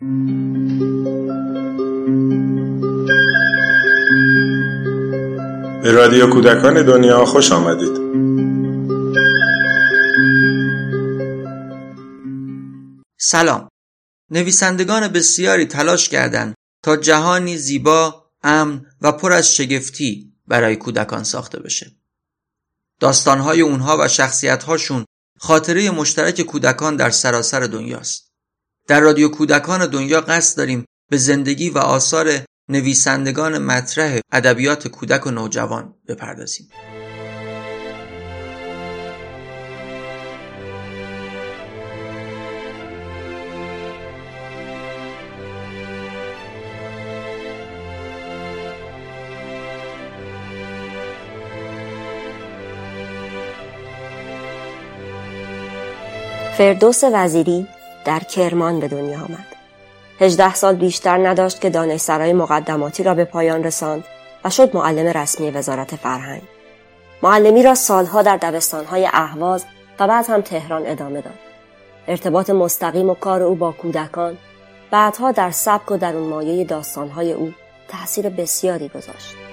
به رادیو کودکان دنیا خوش آمدید سلام نویسندگان بسیاری تلاش کردند تا جهانی زیبا، امن و پر از شگفتی برای کودکان ساخته بشه. داستانهای اونها و شخصیتهاشون خاطره مشترک کودکان در سراسر دنیاست. در رادیو کودکان دنیا قصد داریم به زندگی و آثار نویسندگان مطرح ادبیات کودک و نوجوان بپردازیم. فردوس وزیری در کرمان به دنیا آمد. هجده سال بیشتر نداشت که دانشسرای مقدماتی را به پایان رساند و شد معلم رسمی وزارت فرهنگ. معلمی را سالها در دبستانهای اهواز و بعد هم تهران ادامه داد. ارتباط مستقیم و کار او با کودکان بعدها در سبک و در اون مایه داستانهای او تاثیر بسیاری گذاشت.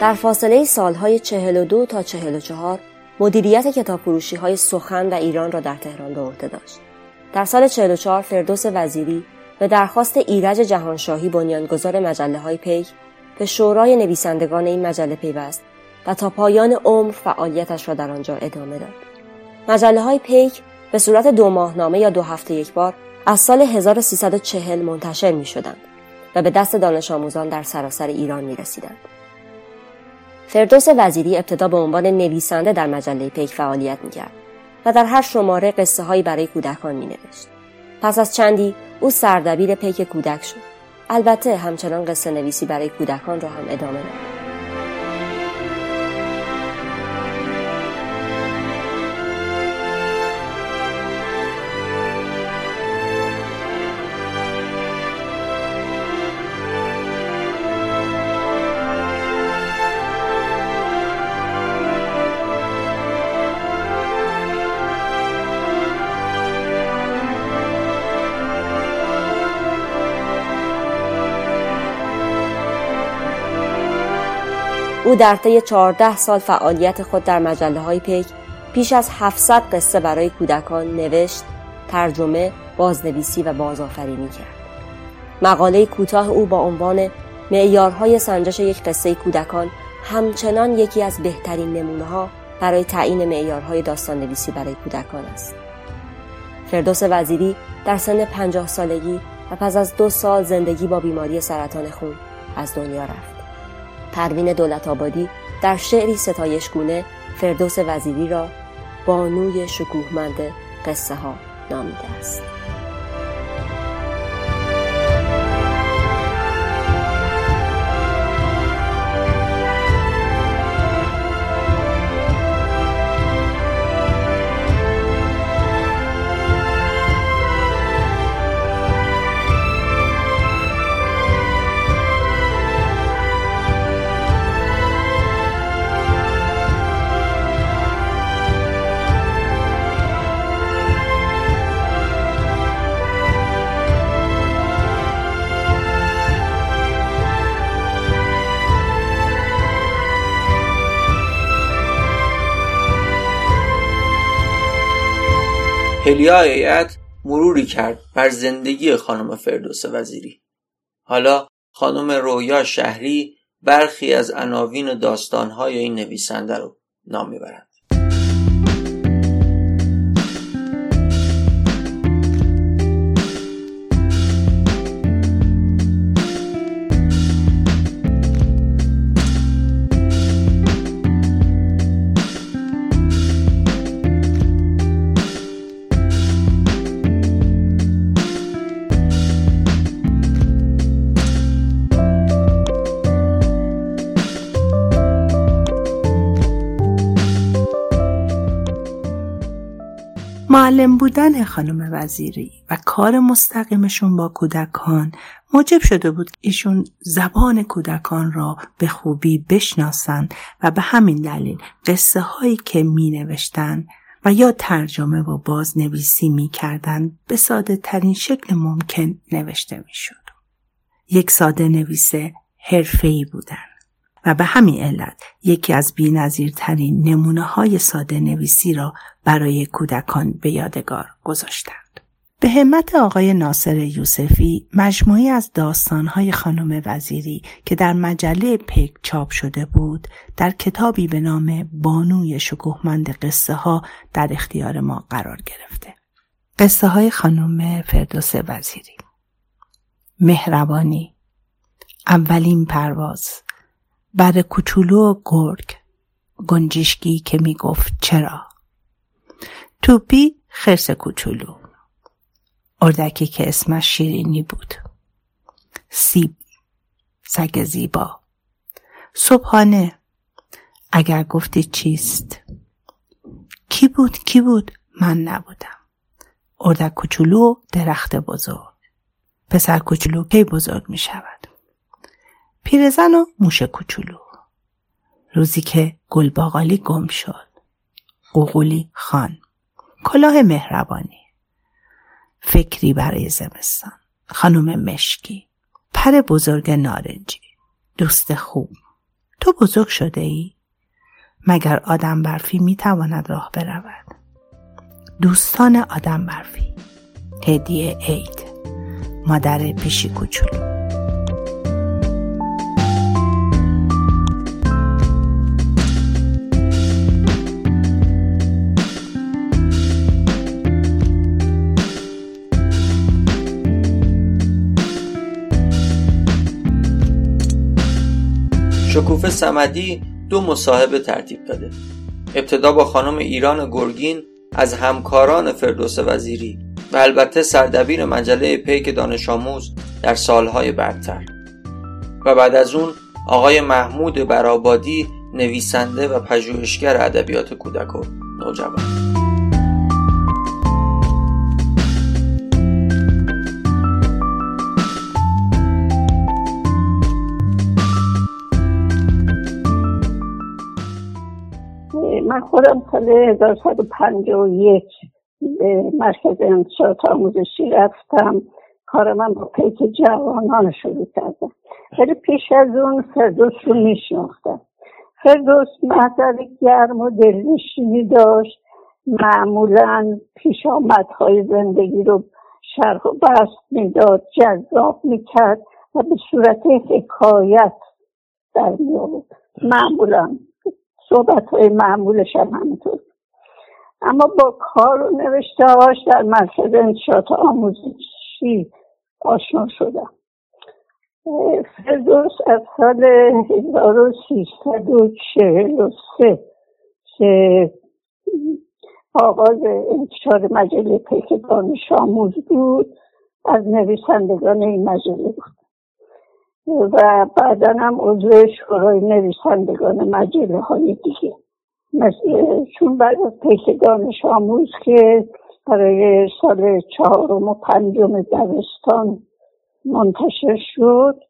در فاصله سالهای 42 تا 44 مدیریت کتاب های سخن و ایران را در تهران به عهده داشت. در سال 44 فردوس وزیری به درخواست ایرج جهانشاهی بنیانگذار مجله های پیک به شورای نویسندگان این مجله پیوست و تا پایان عمر فعالیتش را در آنجا ادامه داد. مجله های پیک به صورت دو ماهنامه یا دو هفته یک بار از سال 1340 منتشر می شدند و به دست دانش آموزان در سراسر ایران می رسیدند. فردوس وزیری ابتدا به عنوان نویسنده در مجله پیک فعالیت می‌کرد و در هر شماره قصه هایی برای کودکان می نوشت. پس از چندی او سردبیر پیک کودک شد. البته همچنان قصه نویسی برای کودکان را هم ادامه داد. او در طی 14 سال فعالیت خود در مجله های پیک پیش از 700 قصه برای کودکان نوشت، ترجمه، بازنویسی و بازآفرینی کرد. مقاله کوتاه او با عنوان معیارهای سنجش یک قصه کودکان همچنان یکی از بهترین نمونه ها برای تعیین معیارهای داستان نویسی برای کودکان است. فردوس وزیری در سن پنجاه سالگی و پس از دو سال زندگی با بیماری سرطان خون از دنیا رفت. پروین دولت آبادی در شعری ستایشگونه فردوس وزیری را بانوی شکوهمند قصه ها نامیده است. هلیا هیئت مروری کرد بر زندگی خانم فردوس وزیری. حالا خانم رویا شهری برخی از عناوین داستانهای این نویسنده رو نام می‌برند. معلم بودن خانم وزیری و کار مستقیمشون با کودکان موجب شده بود ایشون زبان کودکان را به خوبی بشناسند و به همین دلیل قصه هایی که می نوشتن و یا ترجمه و بازنویسی می کردن به ساده ترین شکل ممکن نوشته می شد. یک ساده نویسه حرفه‌ای بودن و به همین علت یکی از بینظیرترین نمونه های ساده نویسی را برای کودکان به یادگار گذاشتند. به همت آقای ناصر یوسفی مجموعی از داستانهای خانم وزیری که در مجله پیک چاپ شده بود در کتابی به نام بانوی شکوهمند قصه ها در اختیار ما قرار گرفته. قصه های خانم فردوس وزیری مهربانی اولین پرواز بر کوچولو و گرگ. گنجشکی که می‌گفت چرا؟ توپی خرس کوچولو. اردکی که اسمش شیرینی بود. سیب. سگ زیبا. صبحانه. اگر گفتی چیست؟ کی بود؟ کی بود؟ من نبودم. اردک کوچولو درخت بزرگ. پسر کوچولو کی بزرگ می شود؟ پیرزن و موش کوچولو. روزی که گلباغالی گم شد. قوقولی خان. کلاه مهربانی. فکری برای زمستان. خانم مشکی. پر بزرگ نارنجی. دوست خوب. تو بزرگ شده ای؟ مگر آدم برفی می تواند راه برود؟ دوستان آدم برفی. هدیه عید. مادر پیشی کوچولو. شکوفه سمدی دو مصاحبه ترتیب داده. ابتدا با خانم ایران گرگین از همکاران فردوس وزیری و البته سردبیر مجله پیک دانش آموز در سالهای برتر. و بعد از اون آقای محمود برابادی نویسنده و پژوهشگر ادبیات کودک و نوجوان. من خودم سال 1151 به مرکز انتشارات آموزشی رفتم. کار من با پیک جوانان شروع کردم. ولی پیش از اون فردوس رو میشناختم. فردوس محضر گرم و دلنشینی داشت. معمولا پیش آمدهای زندگی رو شرح و بست می‌داد جذاب می‌کرد و به صورت حکایت در می معمولا. صحبت های معمولش هم همینطور. اما با کار و نوشتهاش در مرکز انشاط آموزشی آشنا شدم. فردوس از سال 1343 که آغاز انتشار مجله پیک دانش آموز بود از نویسندگان این مجله بود. و بعدا هم عضو شورای نویسندگان مجله های دیگه. مثل چون بعد از پیش دانش آموز که برای سال چهارم و پنجم دبستان منتشر شد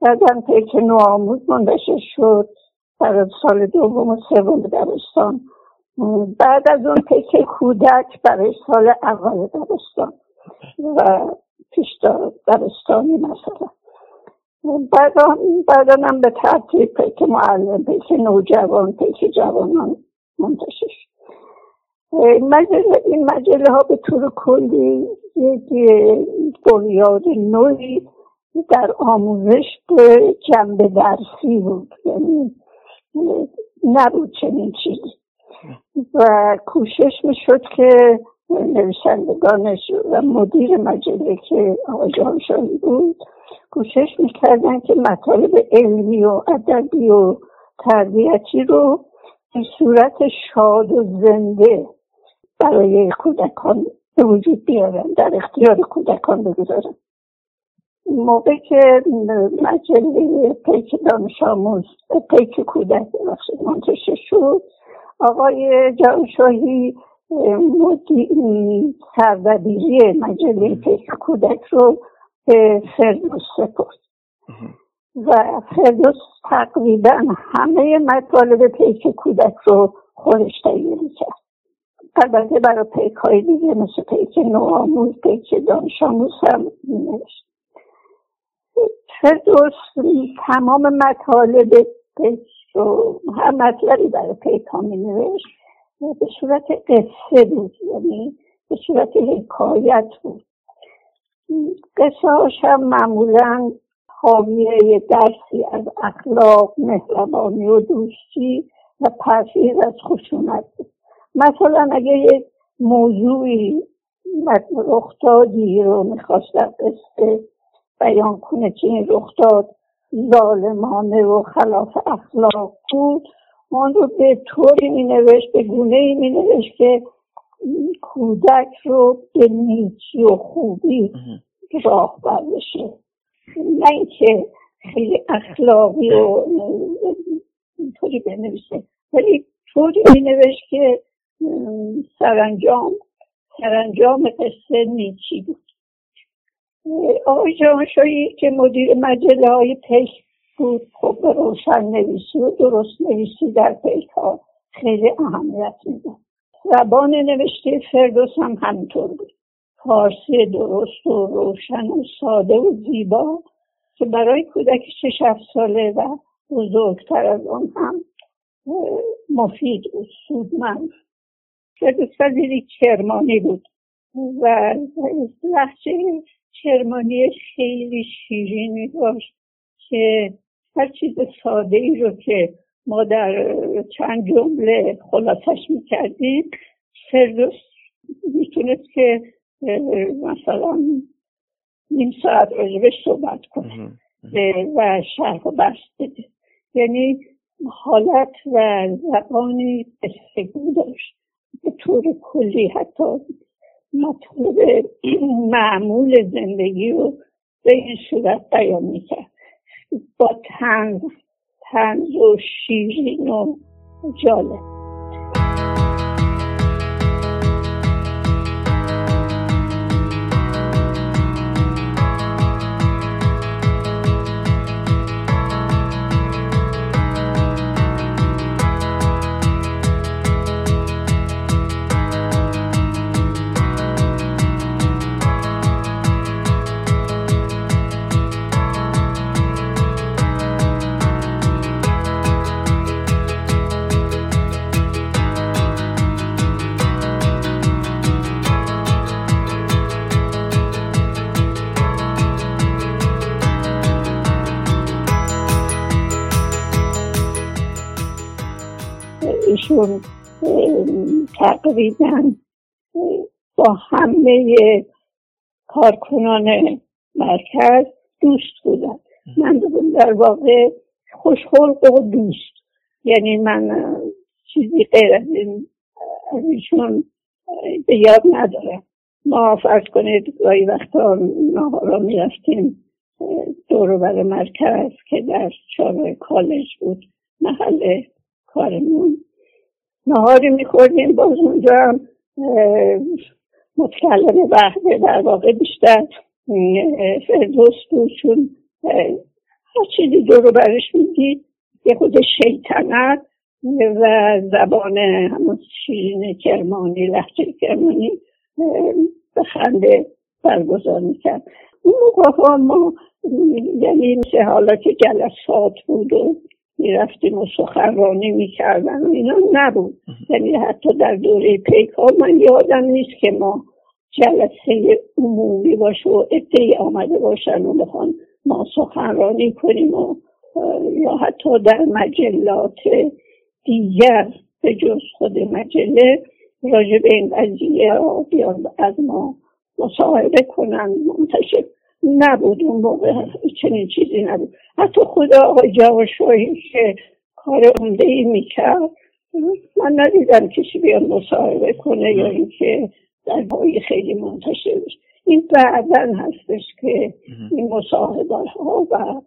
بعدا پیک نوآموز منتشر شد برای سال دوم و سوم دبستان. بعد از اون پیک کودک برای سال اول دبستان و پیش دبستانی مثلا. بعدا هم به ترتیب پیک معلم پیک نوجوان پیک جوانان منتشر این مجله ها به طور کلی یک بنیاد نوعی در آموزش به جنبه درسی بود. یعنی نبود چنین چیزی. و کوشش می شد که نویسندگانش و مدیر مجله که آقای جانشانی بود کوشش می‌کردن که مطالب علمی و ادبی و تربیتی رو به صورت شاد و زنده برای کودکان به وجود بیارن در اختیار کودکان بگذارن. موقع که مجله پیک دانش آموز پیک کودک منتشر شد آقای جانشاهی سردبیری مجله پیک کودک رو به فردوس سپرد. و فردوس تقریبا همه مطالب پیک کودک رو خودش تهیه کرد البته برای پیک های دیگه مثل پیک نوآموز پیک دانش آموز هم نوشت. فردوس تمام مطالب پیک رو هر مطلبی برای پیک ها می نوشت به صورت قصه بود یعنی به صورت حکایت بود. قصه هم معمولا حاوی درسی از اخلاق مهربانی و دوستی و پرهیز از خشونت مثلا اگه یک موضوعی رخدادی رو می‌خواست در قصه بیان کنه که این رخداد ظالمانه و خلاف اخلاق بود اون رو به طوری می نوشت به گونه ای می نوشت که کودک رو به نیکی و خوبی راه بشه نه اینکه خیلی اخلاقی و اینطوری بنویسه. ولی طوری می نوشت که سرانجام سرانجام قصه نیکی بود. آقای جانشایی که مدیر مجله های پیک بود خب به روشن نویسی و درست نویسی در پیک ها خیلی اهمیت میده زبان نوشته فردوس هم همینطور بود. فارسی درست و روشن و ساده و زیبا که برای کودک شش ساله و بزرگتر از آن هم مفید بود سودمند. فردوس وزیری کرمانی بود و لحجه کرمانی خیلی شیرینی داشت که هر چیز ساده ای رو که ما در چند جمله خلاصش می‌کردیم. فردوس می‌تونست که مثلا نیم ساعت راجبش صحبت کنه و شرح و بست بده. یعنی حالت و زبانی بسگو داشت. به طور کلی حتی مطلب معمول زندگی رو به این صورت بیان می‌کرد. با تنز تنز و شیرین و جالب. ایشون تقریبا با همه کارکنان مرکز دوست بودن من در واقع خوشخلق و دوست. یعنی من چیزی غیر از این از ایشون به یاد ندارم. ما فرض کنید گاهی وقتا نهارا می‌رفتیم دور بر مرکز که در چهار کالج بود محل کارمون. نهاری میخوردیم باز اونجا هم متکلم وحده در واقع بیشتر فردوس بود چون هر چیزی دور برش می‌دید یه خود شیطنت و زبان همون شیرین کرمانی لحجه کرمانی به خنده برگزار می‌کرد. اون موقع ما یعنی مثل حالا که جلسات بود و می‌رفتیم و سخنرانی می‌کردن و اینا نبود. یعنی حتی در دوره پیک ها من یادم نیست که ما جلسه عمومی باشه و ادهی آمده باشن و بخوان ما سخنرانی کنیم و یا حتی در مجلات دیگر به جز خود مجله راجع به این قضیه بیان از ما مصاحبه کنن منتشر نبود اون موقع چنین چیزی نبود. حتی خدا آقای جواشوهی که کار عمده ای می‌کرد من ندیدم کسی بیان مصاحبه کنه یا اینکه در خیلی منتشر بشه. این بعدا هستش که این مصاحبه ها و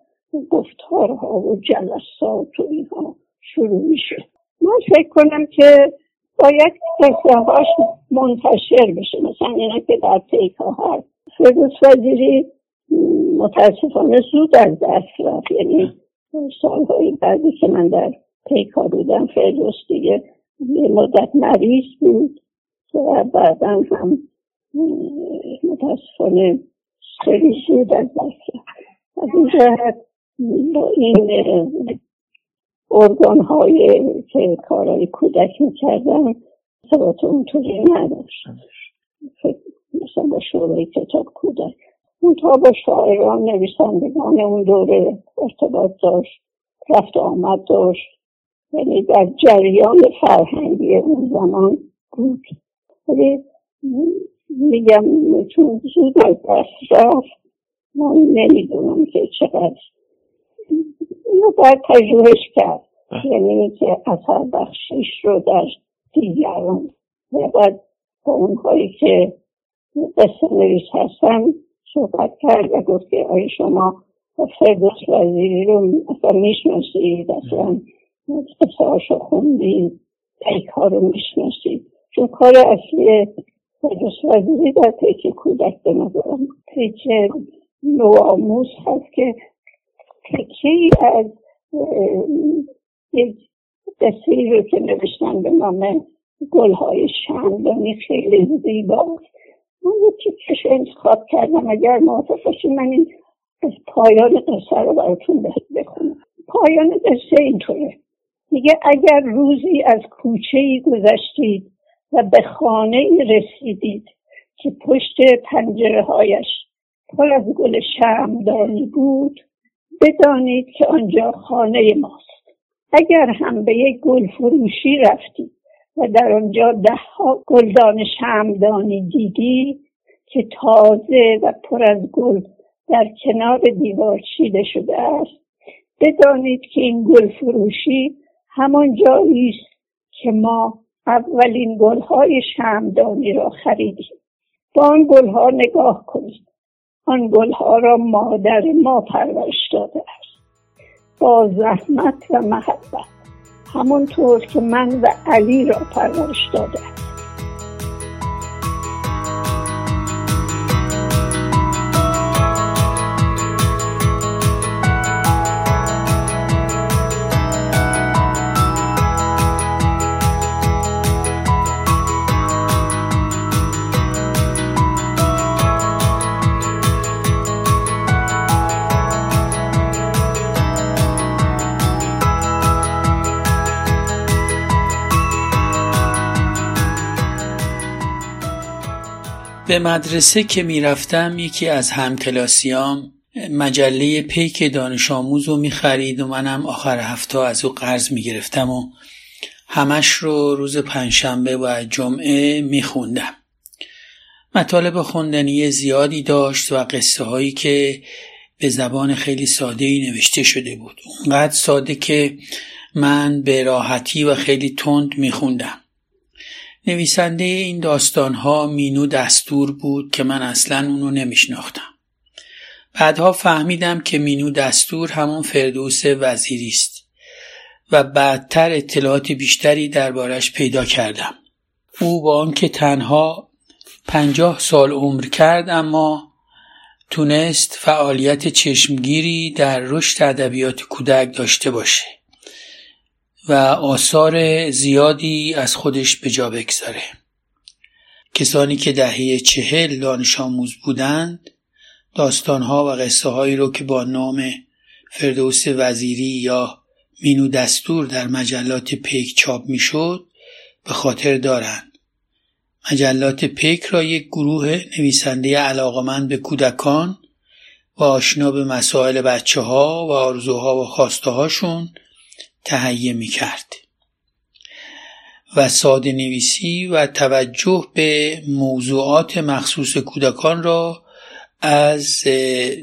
گفتارها و جلسات و اینها شروع میشه. من فکر کنم که باید قصه منتشر بشه. مثلا اینا که در پیکا هست. فردوس وزیری متاسفانه زود از دست رفت. یعنی سالهای بعدی که من در پیکا بودم فردوس دیگه یه مدت مریض بود و بعدا هم متاسفانه خیلی زود از دست از این جهت با این ارگان های که کارهای کودک می‌کردن ثبات اونطوری نداشت. مثلا با شورای کتاب کودک. اون تا با شاعران نویسندگان اون دوره ارتباط داشت رفت آمد داشت. یعنی در جریان فرهنگی اون زمان بود. ولی میگم چون زود از دست رفت. من نمی‌دونم که چقدر. اینو باید تجربهش کرد. یعنی که اثر بخشیش رو در دیگران. و باید با اونهایی که قصه نویس هستن صحبت کرد و گفت که آیا شما فردوس وزیری رو اصلا می‌شناسید؟ اصلا قصه هاشو خوندید؟ پیک ها رو می‌شناسید؟ چون کار اصلی فردوس وزیری در پیک کودک به نظرم پیک نوآموز هست که تکه ای از یک قصه رو که نوشتن به نام گلهای شمدانی خیلی زیباست. من یه تیکش انتخاب کردم اگر موافق باشید من این از پایان قصه رو براتون بخونم. پایان قصه اینطوره. میگه اگر روزی از کوچه ای گذشتید و به خانه ای رسیدید که پشت پنجره هایش پر از گل شمدانی بود بدانید که آنجا خانه ماست. اگر هم به یک گل فروشی رفتید. و در آنجا دهها گلدان شمدانی دیدی که تازه و پر از گل در کنار دیوار چیده شده است. بدانید که این گل فروشی همان جایی است که ما اولین گلهای شمدانی را خریدیم. با آن گلها نگاه کنید. آن گلها را مادر ما پرورش داده است. با زحمت و محبت. همونطور که من و علی را پرورش داده به مدرسه که می‌رفتم یکی از همکلاسیام مجله پیک دانش آموز رو می‌خرید و منم آخر هفته از او قرض می‌گرفتم و همش رو روز پنجشنبه و جمعه میخوندم. مطالب خوندنی زیادی داشت و قصه هایی که به زبان خیلی ساده ای نوشته شده بود. اونقدر ساده که من به راحتی و خیلی تند میخوندم. نویسنده این داستانها مینو دستور بود که من اصلا اونو نمیشناختم. بعدها فهمیدم که مینو دستور همون فردوس وزیری است و بعدتر اطلاعات بیشتری دربارش پیدا کردم. او با آنکه تنها پنجاه سال عمر کرد اما تونست فعالیت چشمگیری در رشد ادبیات کودک داشته باشه. و آثار زیادی از خودش به جا بگذاره. کسانی که دهه چهل دانش آموز بودند داستانها و قصه هایی رو که با نام فردوس وزیری یا مینو دستور در مجلات پیک چاپ می‌شد به خاطر دارند. مجلات پیک را یک گروه نویسنده علاقمند به کودکان و آشنا به مسائل بچه ها و آرزوها و خواسته هاشون تهیه می کرد و ساده نویسی و توجه به موضوعات مخصوص کودکان را از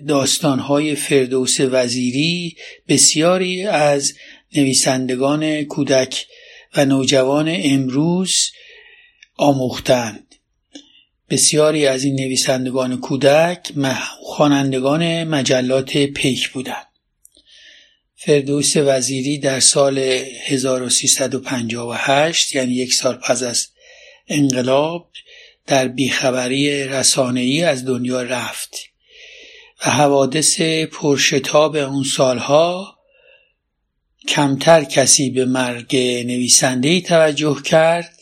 داستانهای فردوس وزیری بسیاری از نویسندگان کودک و نوجوان امروز آموختند. بسیاری از این نویسندگان کودک خوانندگان مجلات پیک بودند. فردوس وزیری در سال 1358 یعنی یک سال پس از انقلاب در بیخبری رسانه‌ای از دنیا رفت و حوادث پرشتاب اون سالها کمتر کسی به مرگ نویسنده توجه کرد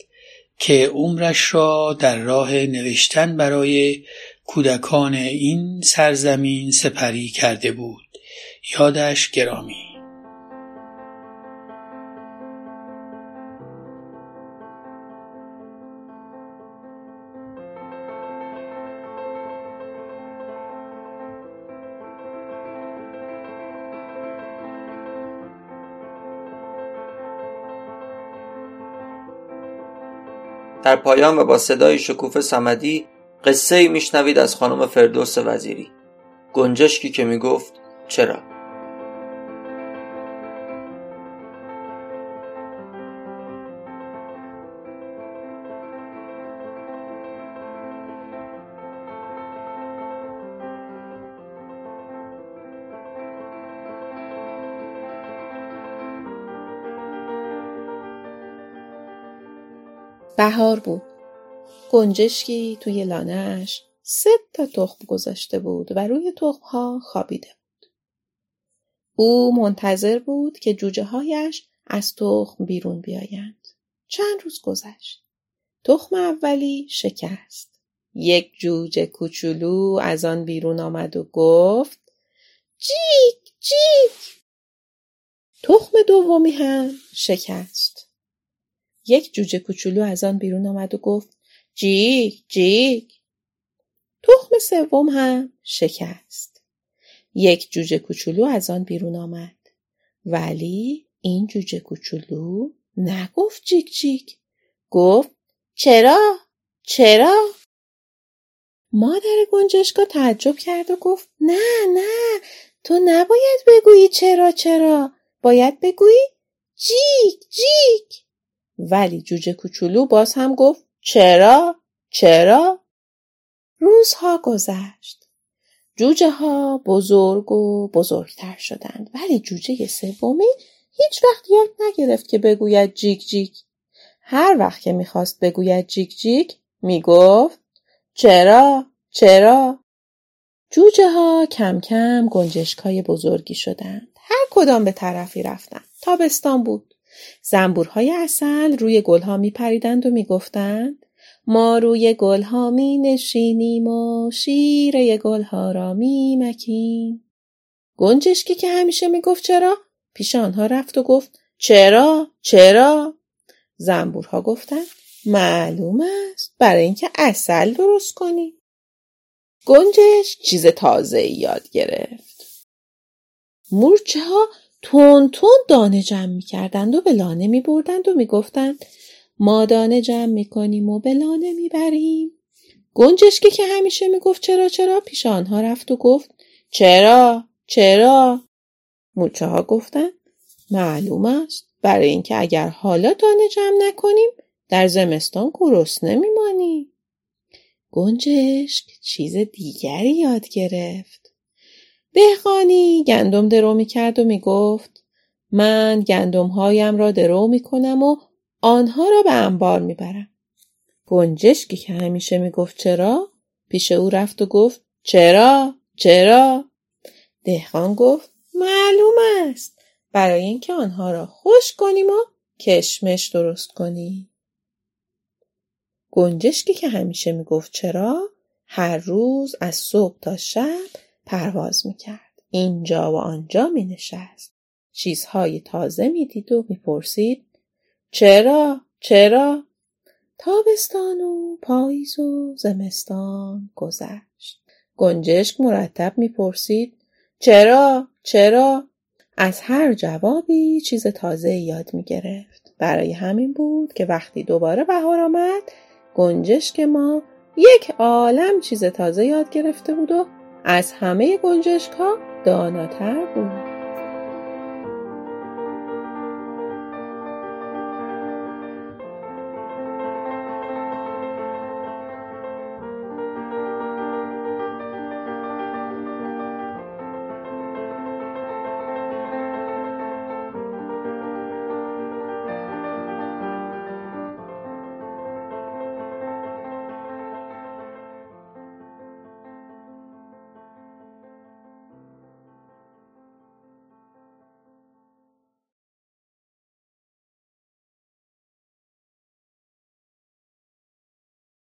که عمرش را در راه نوشتن برای کودکان این سرزمین سپری کرده بود. یادش گرامی. در پایان و با صدای شکوفه سمدی قصه ای میشنوید از خانم فردوس وزیری. گنجشکی که می‌گفت چرا؟ بهار بود. گنجشکی توی لانهش سه تا تخم گذاشته بود و روی تخمها خوابیده بود. او منتظر بود که جوجه هایش از تخم بیرون بیایند. چند روز گذشت. تخم اولی شکست. یک جوجه کوچولو از آن بیرون آمد و گفت جیک جیک تخم دومی هم شکست. یک جوجه کوچولو از آن بیرون آمد و گفت جیک جیک تخم سوم هم شکست. یک جوجه کوچولو از آن بیرون آمد. ولی این جوجه کوچولو نگفت جیک جیک گفت چرا؟ چرا؟ مادر گنجشکا تعجب کرد و گفت نه نه تو نباید بگویی چرا چرا. باید بگویی جیک جیک ولی جوجه کوچولو باز هم گفت چرا؟ چرا؟ روزها گذشت. جوجه ها بزرگ و بزرگتر شدند ولی جوجه سومی هیچ وقت یاد نگرفت که بگوید جیک جیک. هر وقت که می‌خواست بگوید جیک جیک می‌گفت چرا؟ چرا؟ جوجه ها کم کم گنجشک های بزرگی شدند. هر کدام به طرفی رفتند. تابستان بود. زنبورهای اصل روی گلها می پریدند و می گفتند ما روی گلها می نشینیم و شیره گلها را می مکیم. گنجشکی که همیشه می گفت چرا؟ پیش آنها رفت و گفت چرا؟ چرا؟ زنبورها گفتند معلوم است برای اینکه اصل درست کنی. گنجش چیز تازه یاد گرفت. مورچه ها تون تون دانه جمع می کردند و به لانه می بردند و می گفتند ما دانه جمع می کنیم و به لانه می بریم. گنجشکی که همیشه می گفت چرا چرا؟ پیش آنها رفت و گفت چرا چرا؟ موچه ها گفتند معلوم است برای اینکه اگر حالا دانه جمع نکنیم در زمستان گرسنه میمانیم گنجشک چیز دیگری یاد گرفت. دهقانی گندم درو می کرد و می گفت من گندم هایم را درو می کنم و آنها را به انبار می برم. گنجشکی که همیشه می گفت چرا؟ پیش او رفت و گفت چرا؟ چرا؟ دهقان گفت معلوم است برای اینکه آنها را خوش کنیم و کشمش درست کنیم. گنجشکی که همیشه می گفت چرا؟ هر روز از صبح تا شب پرواز می‌کرد. اینجا و آنجا می نشست. چیزهای تازه می دید و می پرسید چرا؟ چرا؟ تابستان و پاییز و زمستان گذشت. گنجشک مرتب می پرسید چرا؟ چرا؟ از هر جوابی چیز تازه یاد می گرفت. برای همین بود که وقتی دوباره بهار آمد گنجشک ما یک عالم چیز تازه یاد گرفته بود و از همه گنجشک ها داناتر بود.